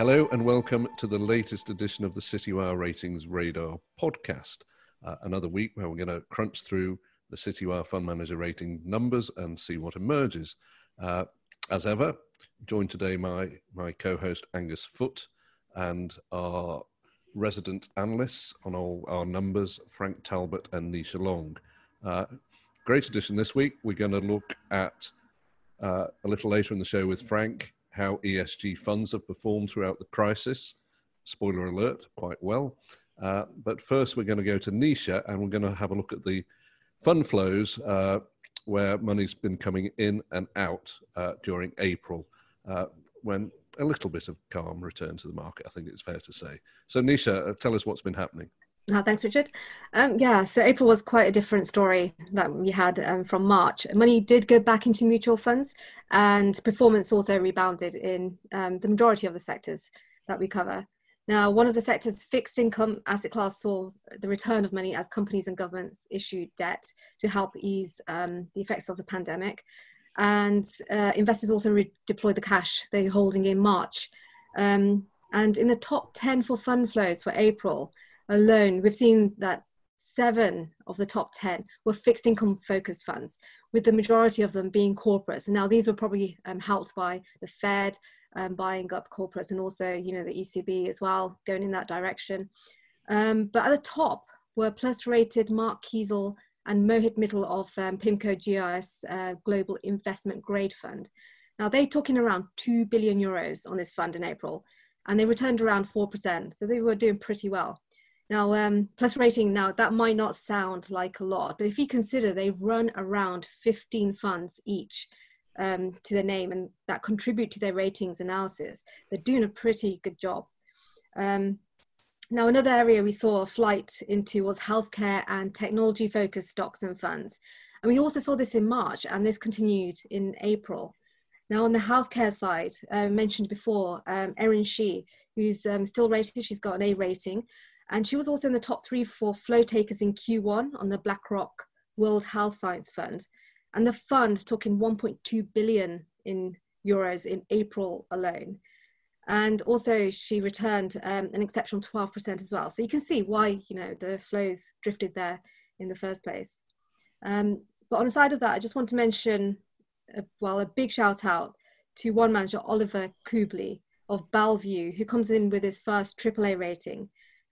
Hello and welcome to the latest edition of the Citywire Ratings Radar podcast. Uh, another week where we're going to crunch through the Citywire Fund Manager rating numbers and see what emerges. Uh, as ever, joined today my my co-host Angus Foot and our resident analysts on all our numbers, Frank Talbot and Nisha Long. Uh, great edition this week. We're going to look at uh, a little later in the show with Frank how ESG funds have performed throughout the crisis. Spoiler alert, quite well. Uh, but first, we're going to go to Nisha and we're going to have a look at the fund flows uh, where money's been coming in and out uh, during April uh, when a little bit of calm returned to the market, I think it's fair to say. So, Nisha, uh, tell us what's been happening. Oh, thanks, Richard. Um, yeah, so April was quite a different story that we had um, from March. Money did go back into mutual funds, and performance also rebounded in um, the majority of the sectors that we cover. Now, one of the sectors, fixed income asset class, saw the return of money as companies and governments issued debt to help ease um, the effects of the pandemic. And uh, investors also redeployed the cash they're holding in March. Um, and in the top 10 for fund flows for April, alone, we've seen that seven of the top 10 were fixed income focused funds, with the majority of them being corporates. And now these were probably um, helped by the Fed um, buying up corporates and also, you know, the ECB as well, going in that direction. Um, but at the top were plus rated Mark Kiesel and Mohit Mittal of um, PIMCO GIS uh, Global Investment Grade Fund. Now they took in around 2 billion euros on this fund in April and they returned around 4%. So they were doing pretty well. Now, um, plus rating, now that might not sound like a lot, but if you consider they've run around 15 funds each um, to their name and that contribute to their ratings analysis, they're doing a pretty good job. Um, now, another area we saw a flight into was healthcare and technology focused stocks and funds. And we also saw this in March, and this continued in April. Now, on the healthcare side, uh, mentioned before, um, Erin Xie, who's um, still rated, she's got an A rating, and she was also in the top three for flow takers in Q1 on the BlackRock World Health Science Fund. And the fund took in 1.2 billion in euros in April alone. And also she returned um, an exceptional 12% as well. So you can see why, you know, the flows drifted there in the first place. Um, but on the side of that, I just want to mention, uh, well, a big shout out to one manager, Oliver Kubli of Bellevue, who comes in with his first AAA rating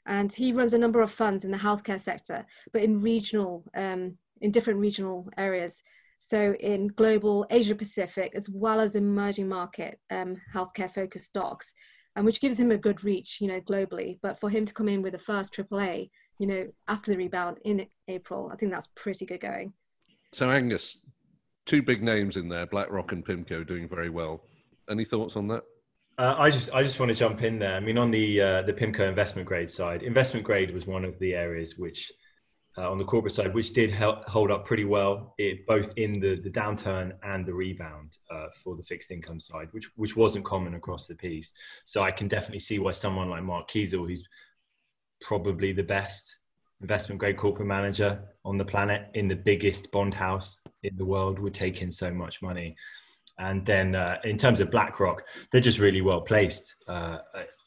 and he runs a number of funds in the healthcare sector, but in regional, um, in different regional areas. So in global Asia Pacific, as well as emerging market um, healthcare focused stocks, and which gives him a good reach, you know, globally. But for him to come in with the first AAA, you know, after the rebound in April, I think that's pretty good going. So Angus, two big names in there, BlackRock and PIMCO, doing very well. Any thoughts on that? Uh, I just I just want to jump in there. I mean, on the uh, the PIMCO investment grade side, investment grade was one of the areas which, uh, on the corporate side, which did help hold up pretty well, it, both in the the downturn and the rebound uh, for the fixed income side, which which wasn't common across the piece. So I can definitely see why someone like Mark Kiesel, who's probably the best investment grade corporate manager on the planet in the biggest bond house in the world, would take in so much money. And then uh, in terms of BlackRock, they're just really well placed. Uh,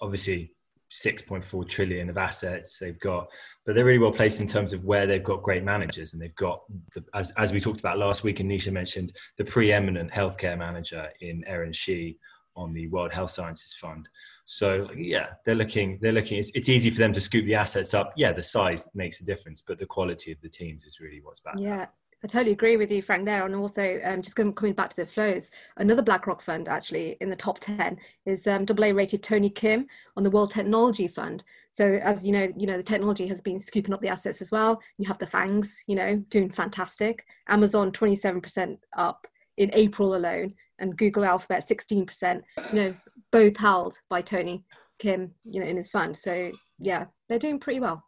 obviously, 6.4 trillion of assets they've got, but they're really well placed in terms of where they've got great managers. And they've got, the, as, as we talked about last week, and Nisha mentioned, the preeminent healthcare manager in Erin Xie on the World Health Sciences Fund. So yeah, they're looking. They're looking. It's, it's, easy for them to scoop the assets up. Yeah, the size makes a difference, but the quality of the teams is really what's back. Yeah, I totally agree with you, Frank, there. And also, um, just coming back to the flows, another BlackRock fund actually in the top 10 is um, AA rated Tony Kim on the World Technology Fund. So as you know, you know, the technology has been scooping up the assets as well. You have the FANGs, you know, doing fantastic. Amazon 27% up in April alone and Google Alphabet 16%, you know, both held by Tony Kim, you know, in his fund. So yeah, they're doing pretty well.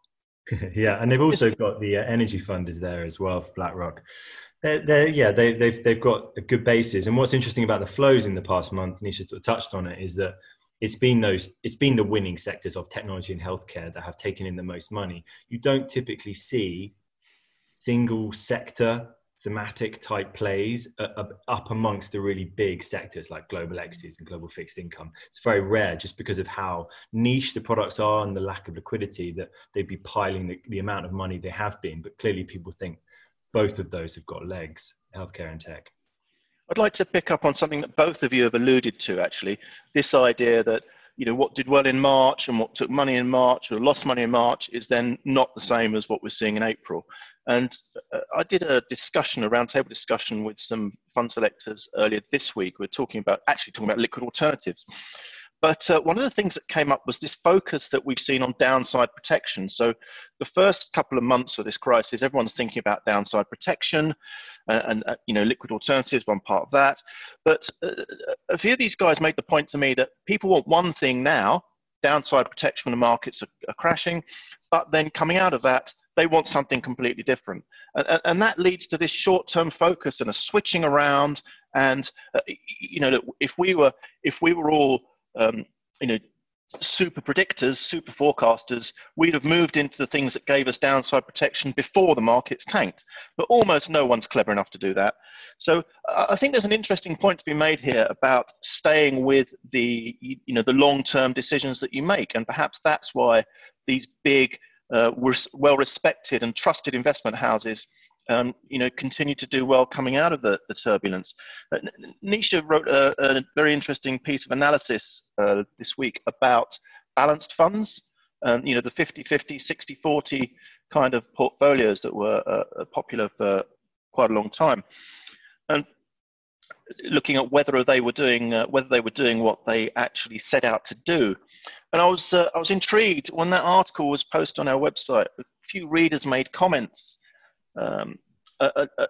yeah, and they've also got the uh, energy fund is there as well for BlackRock. They're, they're, yeah, they, they've they've got a good basis. And what's interesting about the flows in the past month, Nisha sort of touched on it, is that it's been those it's been the winning sectors of technology and healthcare that have taken in the most money. You don't typically see single sector thematic type plays uh, up amongst the really big sectors like global equities and global fixed income. It's very rare just because of how niche the products are and the lack of liquidity that they'd be piling the, the amount of money they have been. But clearly, people think both of those have got legs healthcare and tech. I'd like to pick up on something that both of you have alluded to actually this idea that you know what did well in March and what took money in March or lost money in March is then not the same as what we're seeing in April. And uh, I did a discussion, a roundtable discussion with some fund selectors earlier this week. We're talking about actually talking about liquid alternatives. But uh, one of the things that came up was this focus that we've seen on downside protection. So, the first couple of months of this crisis, everyone's thinking about downside protection, uh, and uh, you know, liquid alternatives, one part of that. But uh, a few of these guys made the point to me that people want one thing now, downside protection when the markets are, are crashing, but then coming out of that, they want something completely different. And, and that leads to this short-term focus and a switching around. And uh, you know, if we were if we were all um, you know, super predictors, super forecasters, we'd have moved into the things that gave us downside protection before the markets tanked. But almost no one's clever enough to do that. So I think there's an interesting point to be made here about staying with the you know the long-term decisions that you make, and perhaps that's why these big, uh, well-respected and trusted investment houses um, you know, continue to do well coming out of the, the turbulence. Uh, Nisha wrote a, a, very interesting piece of analysis uh, this week about balanced funds, um, you know, the 50 50, 60 40 kind of portfolios that were uh, uh, popular for quite a long time. And looking at whether they were doing uh, whether they were doing what they actually set out to do. And I was uh, I was intrigued when that article was posted on our website. A few readers made comments um,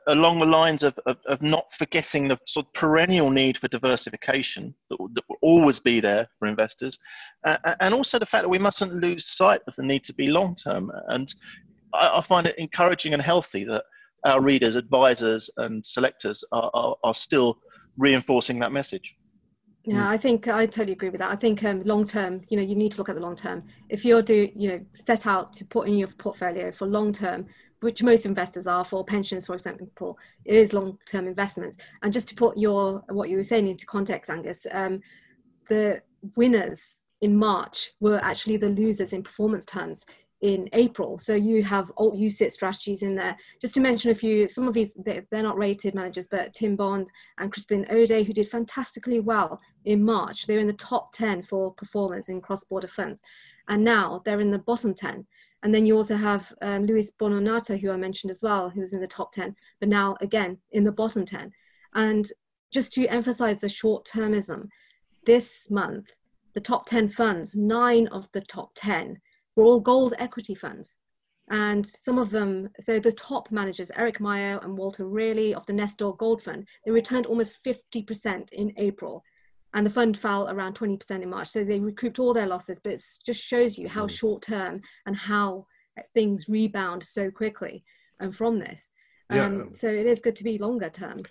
along the lines of, of, of, not forgetting the sort of perennial need for diversification that will, that will always be there for investors, uh, and also the fact that we mustn't lose sight of the need to be long term. And I, I, find it encouraging and healthy that our readers, advisors, and selectors are, are, are still reinforcing that message. Yeah, I think I totally agree with that. I think um, long term, you know, you need to look at the long term. If you're do, you know, set out to put in your portfolio for long term, which most investors are for pensions, for example, it is long-term investments. And just to put your what you were saying into context, Angus, um, the winners in March were actually the losers in performance terms in April. So you have alt UCITS strategies in there. Just to mention a few, some of these they're not rated managers, but Tim Bond and Crispin Odey, who did fantastically well in March. They're in the top 10 for performance in cross-border funds, and now they're in the bottom 10. And then you also have um, Luis Bonannata, who I mentioned as well, who was in the top 10, but now again in the bottom 10. And just to emphasize the short termism, this month, the top 10 funds, nine of the top 10 were all gold equity funds. And some of them, so the top managers, Eric Mayo and Walter Rayleigh of the Nestor Gold Fund, they returned almost 50% in April and the fund fell around 20% in March. So they recouped all their losses, but it just shows you how mm. short term and how things rebound so quickly and um, from this. Yeah. Um, so it is good to be longer term.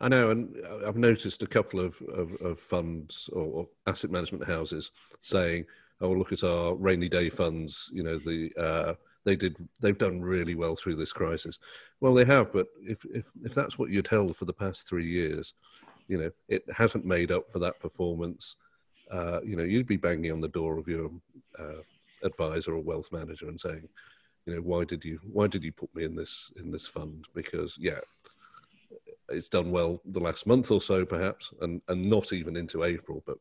I know, and I've noticed a couple of, of, of funds or, or, asset management houses saying, "Oh, look at our rainy day funds. You know, the uh, they did they've done really well through this crisis." Well, they have, but if if if that's what you'd held for the past three years, you know it hasn't made up for that performance uh, you know you'd be banging on the door of your uh, advisor or wealth manager and saying you know why did you why did you put me in this in this fund because yeah it's done well the last month or so perhaps and and not even into april but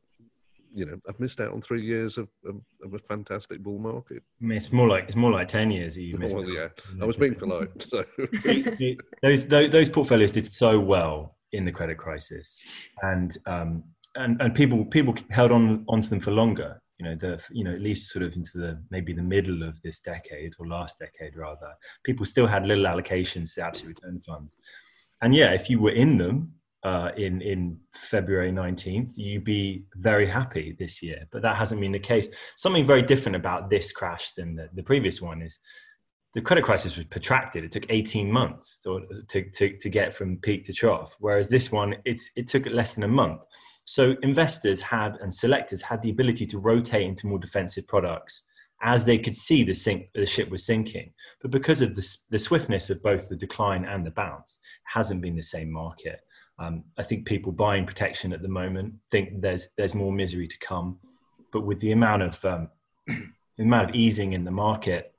you know i've missed out on three years of, of, of a fantastic bull market. It's more like it's more like 10 years you missed well, yeah. I was being polite so. Those, those those portfolios did so well in the credit crisis, and um, and and people people held on onto them for longer. You know, the you know at least sort of into the maybe the middle of this decade or last decade rather. People still had little allocations to absolute return funds, and yeah, if you were in them uh, in in February nineteenth, you'd be very happy this year. But that hasn't been the case. Something very different about this crash than the, the previous one is the credit crisis was protracted. It took 18 months to, to, to, to, get from peak to trough, whereas this one, it's, it took less than a month. So investors had and selectors had the ability to rotate into more defensive products as they could see the sink the ship was sinking but because of the, the swiftness of both the decline and the bounce hasn't been the same market um, i think people buying protection at the moment think there's there's more misery to come but with the amount of um, the amount of easing in the market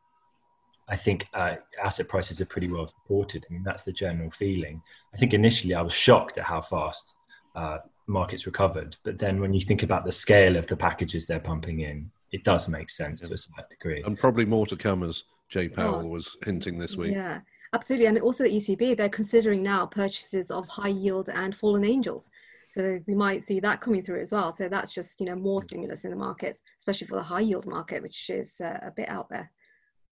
I think uh, asset prices are pretty well supported. I mean, that's the general feeling. I think initially I was shocked at how fast uh, markets recovered, but then when you think about the scale of the packages they're pumping in, it does make sense yeah. to a certain degree. And probably more to come, as Jay Powell oh, was hinting this week. Yeah, absolutely. And also the ECB, they're considering now purchases of high yield and fallen angels. So we might see that coming through as well. So that's just you know more stimulus in the markets, especially for the high yield market, which is uh, a bit out there.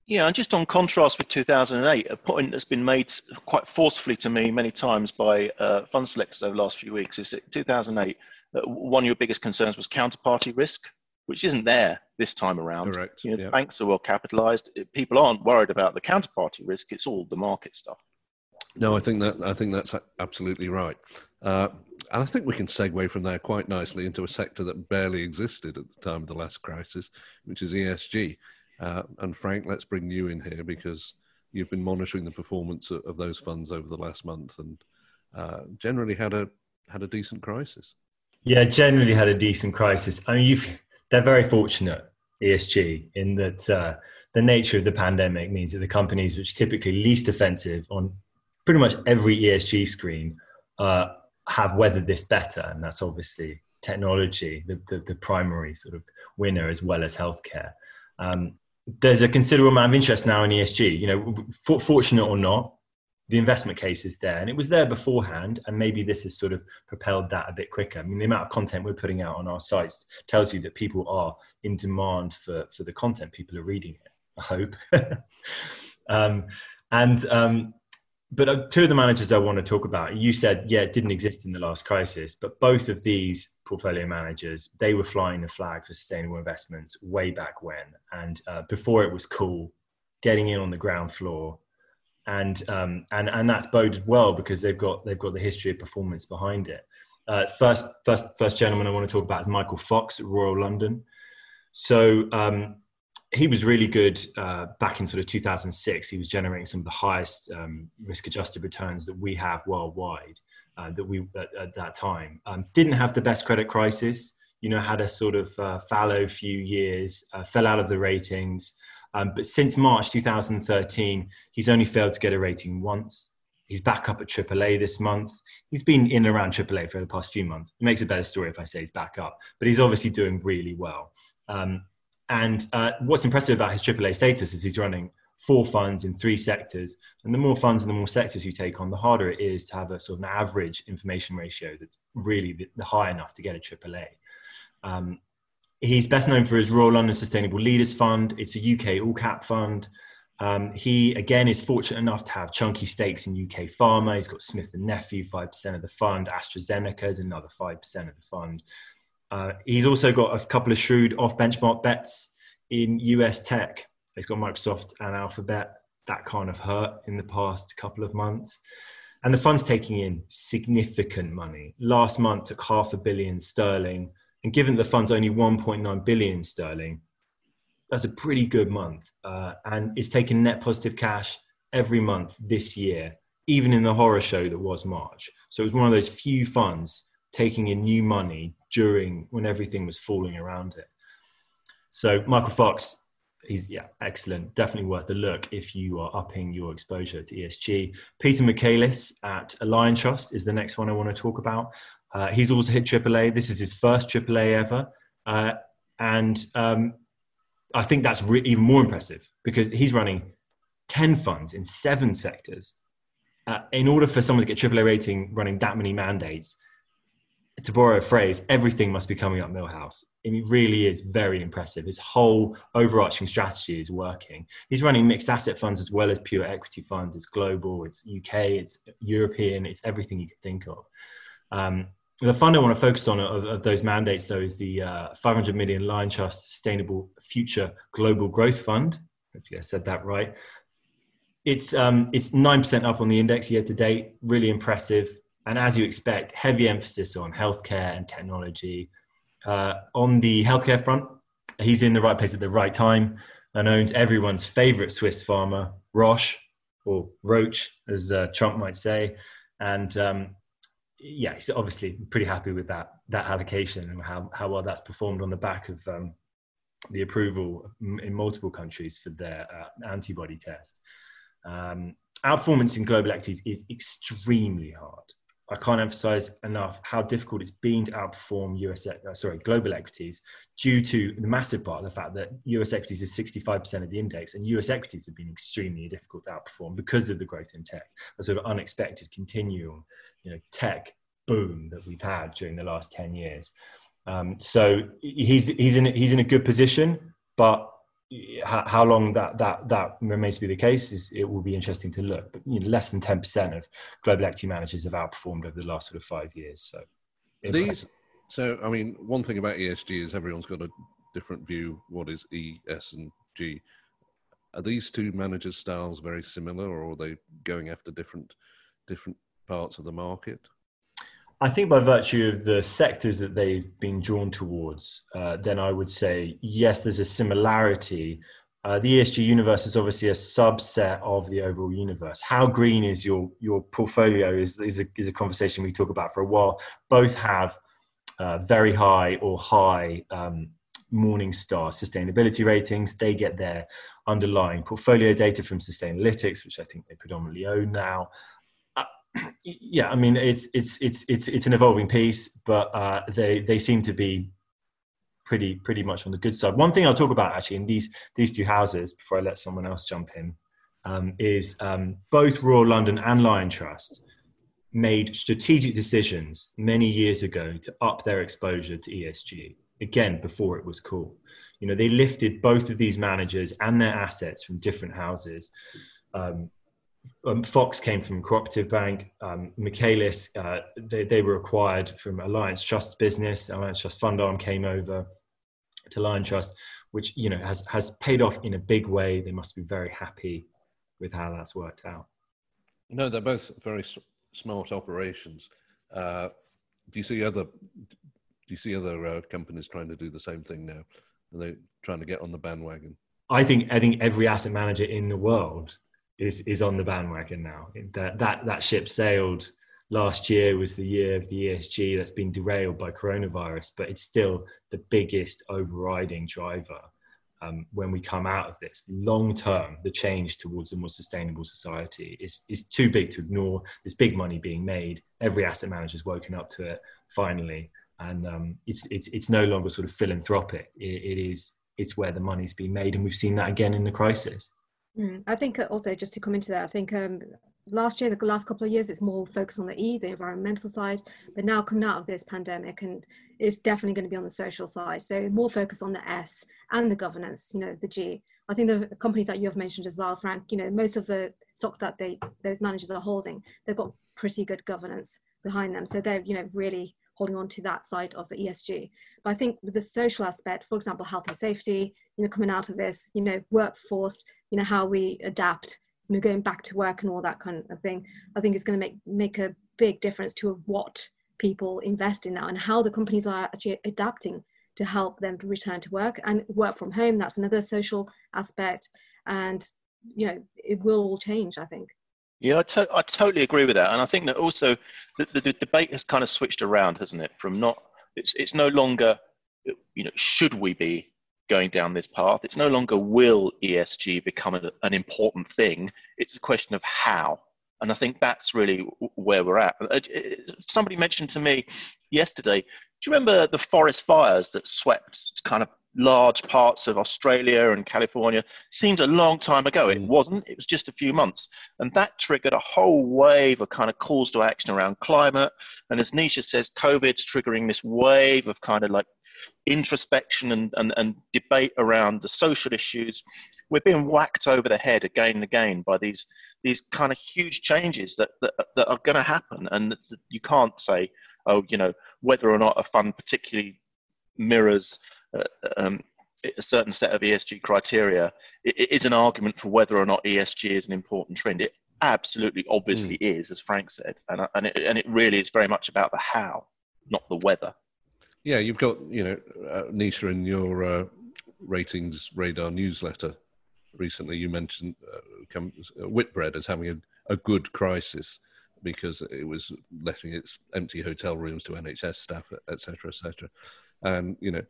Yeah, and just on contrast with 2008, a point that's been made quite forcefully to me many times by uh, fund selectors over the last few weeks is that 2008, uh, one of your biggest concerns was counterparty risk, which isn't there this time around. Correct. You know, yeah. Banks are well capitalized. People aren't worried about the counterparty risk. It's all the market stuff. No, I think that I think that's absolutely right. Uh, and I think we can segue from there quite nicely into a sector that barely existed at the time of the last crisis, which is ESG. Uh, and Frank, let's bring you in here because you've been monitoring the performance of, of those funds over the last month and uh, generally had a had a decent crisis. Yeah, generally had a decent crisis. I mean, you've, they're very fortunate ESG in that uh, the nature of the pandemic means that the companies which typically least offensive on pretty much every ESG screen uh, have weathered this better, and that's obviously technology, the, the, the primary sort of winner, as well as healthcare. Um, there's a considerable amount of interest now in ESG. You know, for, fortunate or not, the investment case is there, and it was there beforehand. And maybe this has sort of propelled that a bit quicker. I mean, the amount of content we're putting out on our sites tells you that people are in demand for for the content. People are reading it. I hope. um, and um, but uh, two of the managers I want to talk about, you said, yeah, it didn't exist in the last crisis, but both of these portfolio managers, they were flying the flag for sustainable investments way back when, and uh, before it was cool, getting in on the ground floor, and um, and and that's boded well because they've got they've got the history of performance behind it. Uh, first, first, first gentleman I want to talk about is Michael Fox at Royal London. So um, he was really good uh, back in sort of 2006. He was generating some of the highest um, risk-adjusted returns that we have worldwide. Uh, that we at, at that time um, didn't have the best credit crisis. You know, had a sort of uh, fallow few years, uh, fell out of the ratings. Um, but since March 2013, he's only failed to get a rating once. He's back up at AAA this month. He's been in around AAA for the past few months. It makes a better story if I say he's back up, but he's obviously doing really well. Um, and uh, what's impressive about his AAA status is he's running four funds in three sectors. And the more funds and the more sectors you take on, the harder it is to have a sort of an average information ratio that's really the high enough to get a AAA. Um, he's best known for his Royal London Sustainable Leaders Fund. It's a UK all cap fund. Um, he again is fortunate enough to have chunky stakes in UK Pharma. He's got Smith and Nephew, five percent of the fund. AstraZeneca is another five percent of the fund. Uh, he's also got a couple of shrewd off benchmark bets in US tech. He's got Microsoft and Alphabet. That kind of hurt in the past couple of months. And the fund's taking in significant money. Last month took half a billion sterling. And given the fund's only 1.9 billion sterling, that's a pretty good month. Uh, and it's taken net positive cash every month this year, even in the horror show that was March. So it was one of those few funds taking in new money during when everything was falling around it. So Michael Fox, he's yeah, excellent. Definitely worth a look if you are upping your exposure to ESG. Peter Michaelis at Liontrust is the next one I want to talk about. Uh, he's also hit AAA. This is his first AAA ever, uh, and um, I think that's re- even more impressive because he's running ten funds in seven sectors. Uh, in order for someone to get AAA rating running that many mandates, to borrow a phrase, everything must be coming up Milhouse. It really is very impressive. His whole overarching strategy is working. He's running mixed asset funds as well as pure equity funds. It's global, it's UK, it's European, it's everything you could think of. Um, the fund I want to focus on of, of those mandates, though, is the uh, 500 million Liontrust Sustainable Future Global Growth Fund. Hopefully, I said that right. It's um, it's nine percent up on the index year to date. Really impressive and as you expect, heavy emphasis on healthcare and technology. Uh, on the healthcare front, he's in the right place at the right time. and owns everyone's favorite Swiss pharma, Roche, or Roche, as uh, Trump might say. And um, yeah, he's obviously pretty happy with that that allocation and how, how well that's performed on the back of um, the approval in multiple countries for their uh, antibody test. Um, our performance in global equities is extremely hard. I can't emphasize enough how difficult it's been to outperform US, uh, sorry, global equities due to the massive part of the fact that US equities is 65% of the index and US equities have been extremely difficult to outperform because of the growth in tech, a sort of unexpected continuum, you know, tech boom that we've had during the last 10 years. Um, so he's, he's, in, he's in a good position, but how long that that that remains to be the case is it will be interesting to look. But you know, less than ten percent of global equity managers have outperformed over the last sort of five years. So these. So I mean, one thing about ESG is everyone's got a different view. What is E, S, and G? Are these two managers' styles very similar, or are they going after different different parts of the market? I think by virtue of the sectors that they've been drawn towards, uh, then I would say yes, there's a similarity. Uh, the ESG universe is obviously a subset of the overall universe. How green is your your portfolio is is a, is a conversation we talk about for a while. Both have uh, very high or high um, Morningstar sustainability ratings. They get their underlying portfolio data from Sustainalytics, which I think they predominantly own now yeah, I mean it's it's it's it's it's an evolving piece, but uh, they they seem to be pretty pretty much on the good side. One thing I'll talk about actually in these these two houses before I let someone else jump in um, is um, both Royal London and Liontrust made strategic decisions many years ago to up their exposure to ESG. Again, before it was cool, you know, they lifted both of these managers and their assets from different houses. Um, um, Fox came from Cooperative Bank. Um, Michaelis, uh, they, they were acquired from Alliance Trust business. Alliance Trust fund arm came over to Liontrust, which you know has has paid off in a big way. They must be very happy with how that's worked out. No, they're both very smart operations. Uh, do you see other do you see other uh, companies trying to do the same thing now? Are they trying to get on the bandwagon? I think I think every asset manager in the world is is on the bandwagon now. That that that ship sailed last year was the year of the ESG that's been derailed by coronavirus, but it's still the biggest overriding driver um, when we come out of this. Long term, the change towards a more sustainable society is is too big to ignore. There's big money being made. Every asset manager's woken up to it finally, and um, it's it's it's no longer sort of philanthropic. it, it is it's where the money's being made, and we've seen that again in the crisis. Mm, I think uh, also just to come into that, I think um, last year, the last couple of years, it's more focused on the E, the environmental side, but now coming out of this pandemic, and it's definitely going to be on the social side. So more focus on the S and the governance, you know, the G. I think the companies that you have mentioned as well, Frank, you know, most of the stocks that they those managers are holding, they've got pretty good governance behind them. So they're, you know, really holding on to that side of the ESG. But I think with the social aspect, for example, health and safety, you know, coming out of this, you know, workforce, you know, how we adapt, you know, going back to work and all that kind of thing, I think it's going to make make a big difference to what people invest in now and how the companies are actually adapting to help them return to work and work from home. That's another social aspect, and you know, it will all change. I think. Yeah, I, to- I totally agree with that, and I think that also the, the, the, debate has kind of switched around, hasn't it? From not, it's it's no longer, you know, should we be going down this path? It's no longer will ESG become a, an important thing. It's a question of how, and I think that's really where we're at. Uh, somebody mentioned to me yesterday. Do you remember the forest fires that swept kind of large parts of Australia and California seems a long time ago. It mm. wasn't, it was just a few months. And that triggered a whole wave of kind of calls to action around climate. And as Nisha says, COVID's triggering this wave of kind of like introspection and, and, and debate around the social issues. We're being whacked over the head again and again by these these kind of huge changes that, that, that are going to happen. And you can't say, oh, you know, whether or not a fund particularly mirrors um, a certain set of ESG criteria, it, it is an argument for whether or not ESG is an important trend. It absolutely, obviously mm. is, as Frank said, and and it, and it really is very much about the how, not the whether. Yeah, you've got you know uh, Nisha in your uh, ratings radar newsletter recently you mentioned uh, uh, Whitbread as having a, a good crisis because it was letting its empty hotel rooms to NHS staff, etc., etc. And you know,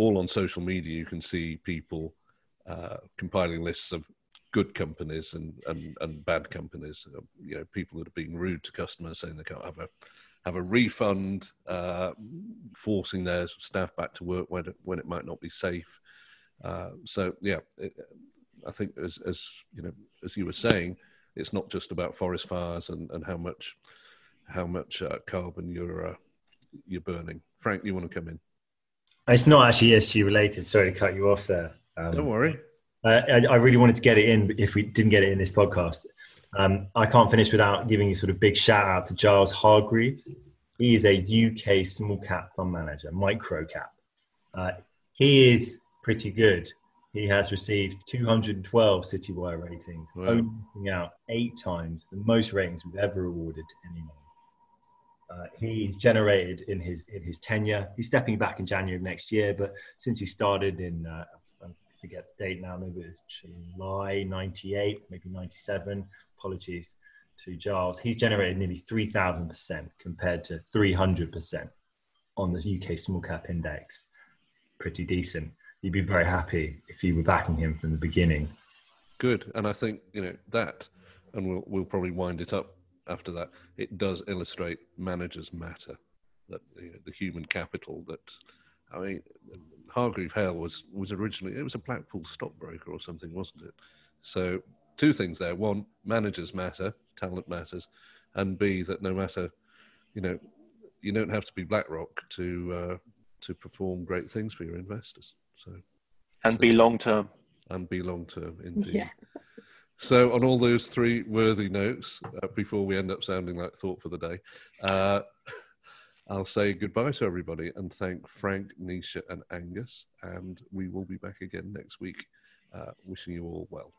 all on social media, you can see people uh, compiling lists of good companies and, and, and bad companies. Uh, you know, people that are being rude to customers, saying they can't have a have a refund, uh, forcing their staff back to work when it, when it might not be safe. Uh, so yeah, it, I think as, as you know, as you were saying, it's not just about forest fires and, and how much how much uh, carbon you're uh, you're burning. Frank, you want to come in? It's not actually ESG related. Sorry to cut you off there. Um, Don't worry. I, I, really wanted to get it in if we didn't get it in this podcast. Um, I can't finish without giving a sort of big shout out to Giles Hargreaves. He is a UK small cap fund manager, micro cap. Uh, he is pretty good. He has received 212 Citywire ratings, wow. only out eight times the most ratings we've ever awarded to anyone. He's generated in his in his tenure. He's stepping back in January of next year, but since he started in uh, I forget the date now, maybe it's July '98, maybe '97. Apologies to Giles. He's generated nearly 3,000 percent compared to 300 percent on the UK small cap index. Pretty decent you'd be very happy if you were backing him from the beginning. Good, and I think you know that, and we'll we'll probably wind it up after that. It does illustrate managers matter, that you know, the human capital that. I mean, Hargreave Hale was was originally it was a Blackpool stockbroker or something, wasn't it? So two things there: one, managers matter, talent matters, and B, that no matter, you know, you don't have to be BlackRock to uh, to perform great things for your investors. So, and be long term. And be long term, indeed. Yeah. So, on all those three worthy notes, uh, before we end up sounding like thought for the day, uh, I'll say goodbye to everybody and thank Frank, Nisha, and Angus. And we will be back again next week. Uh, wishing you all well.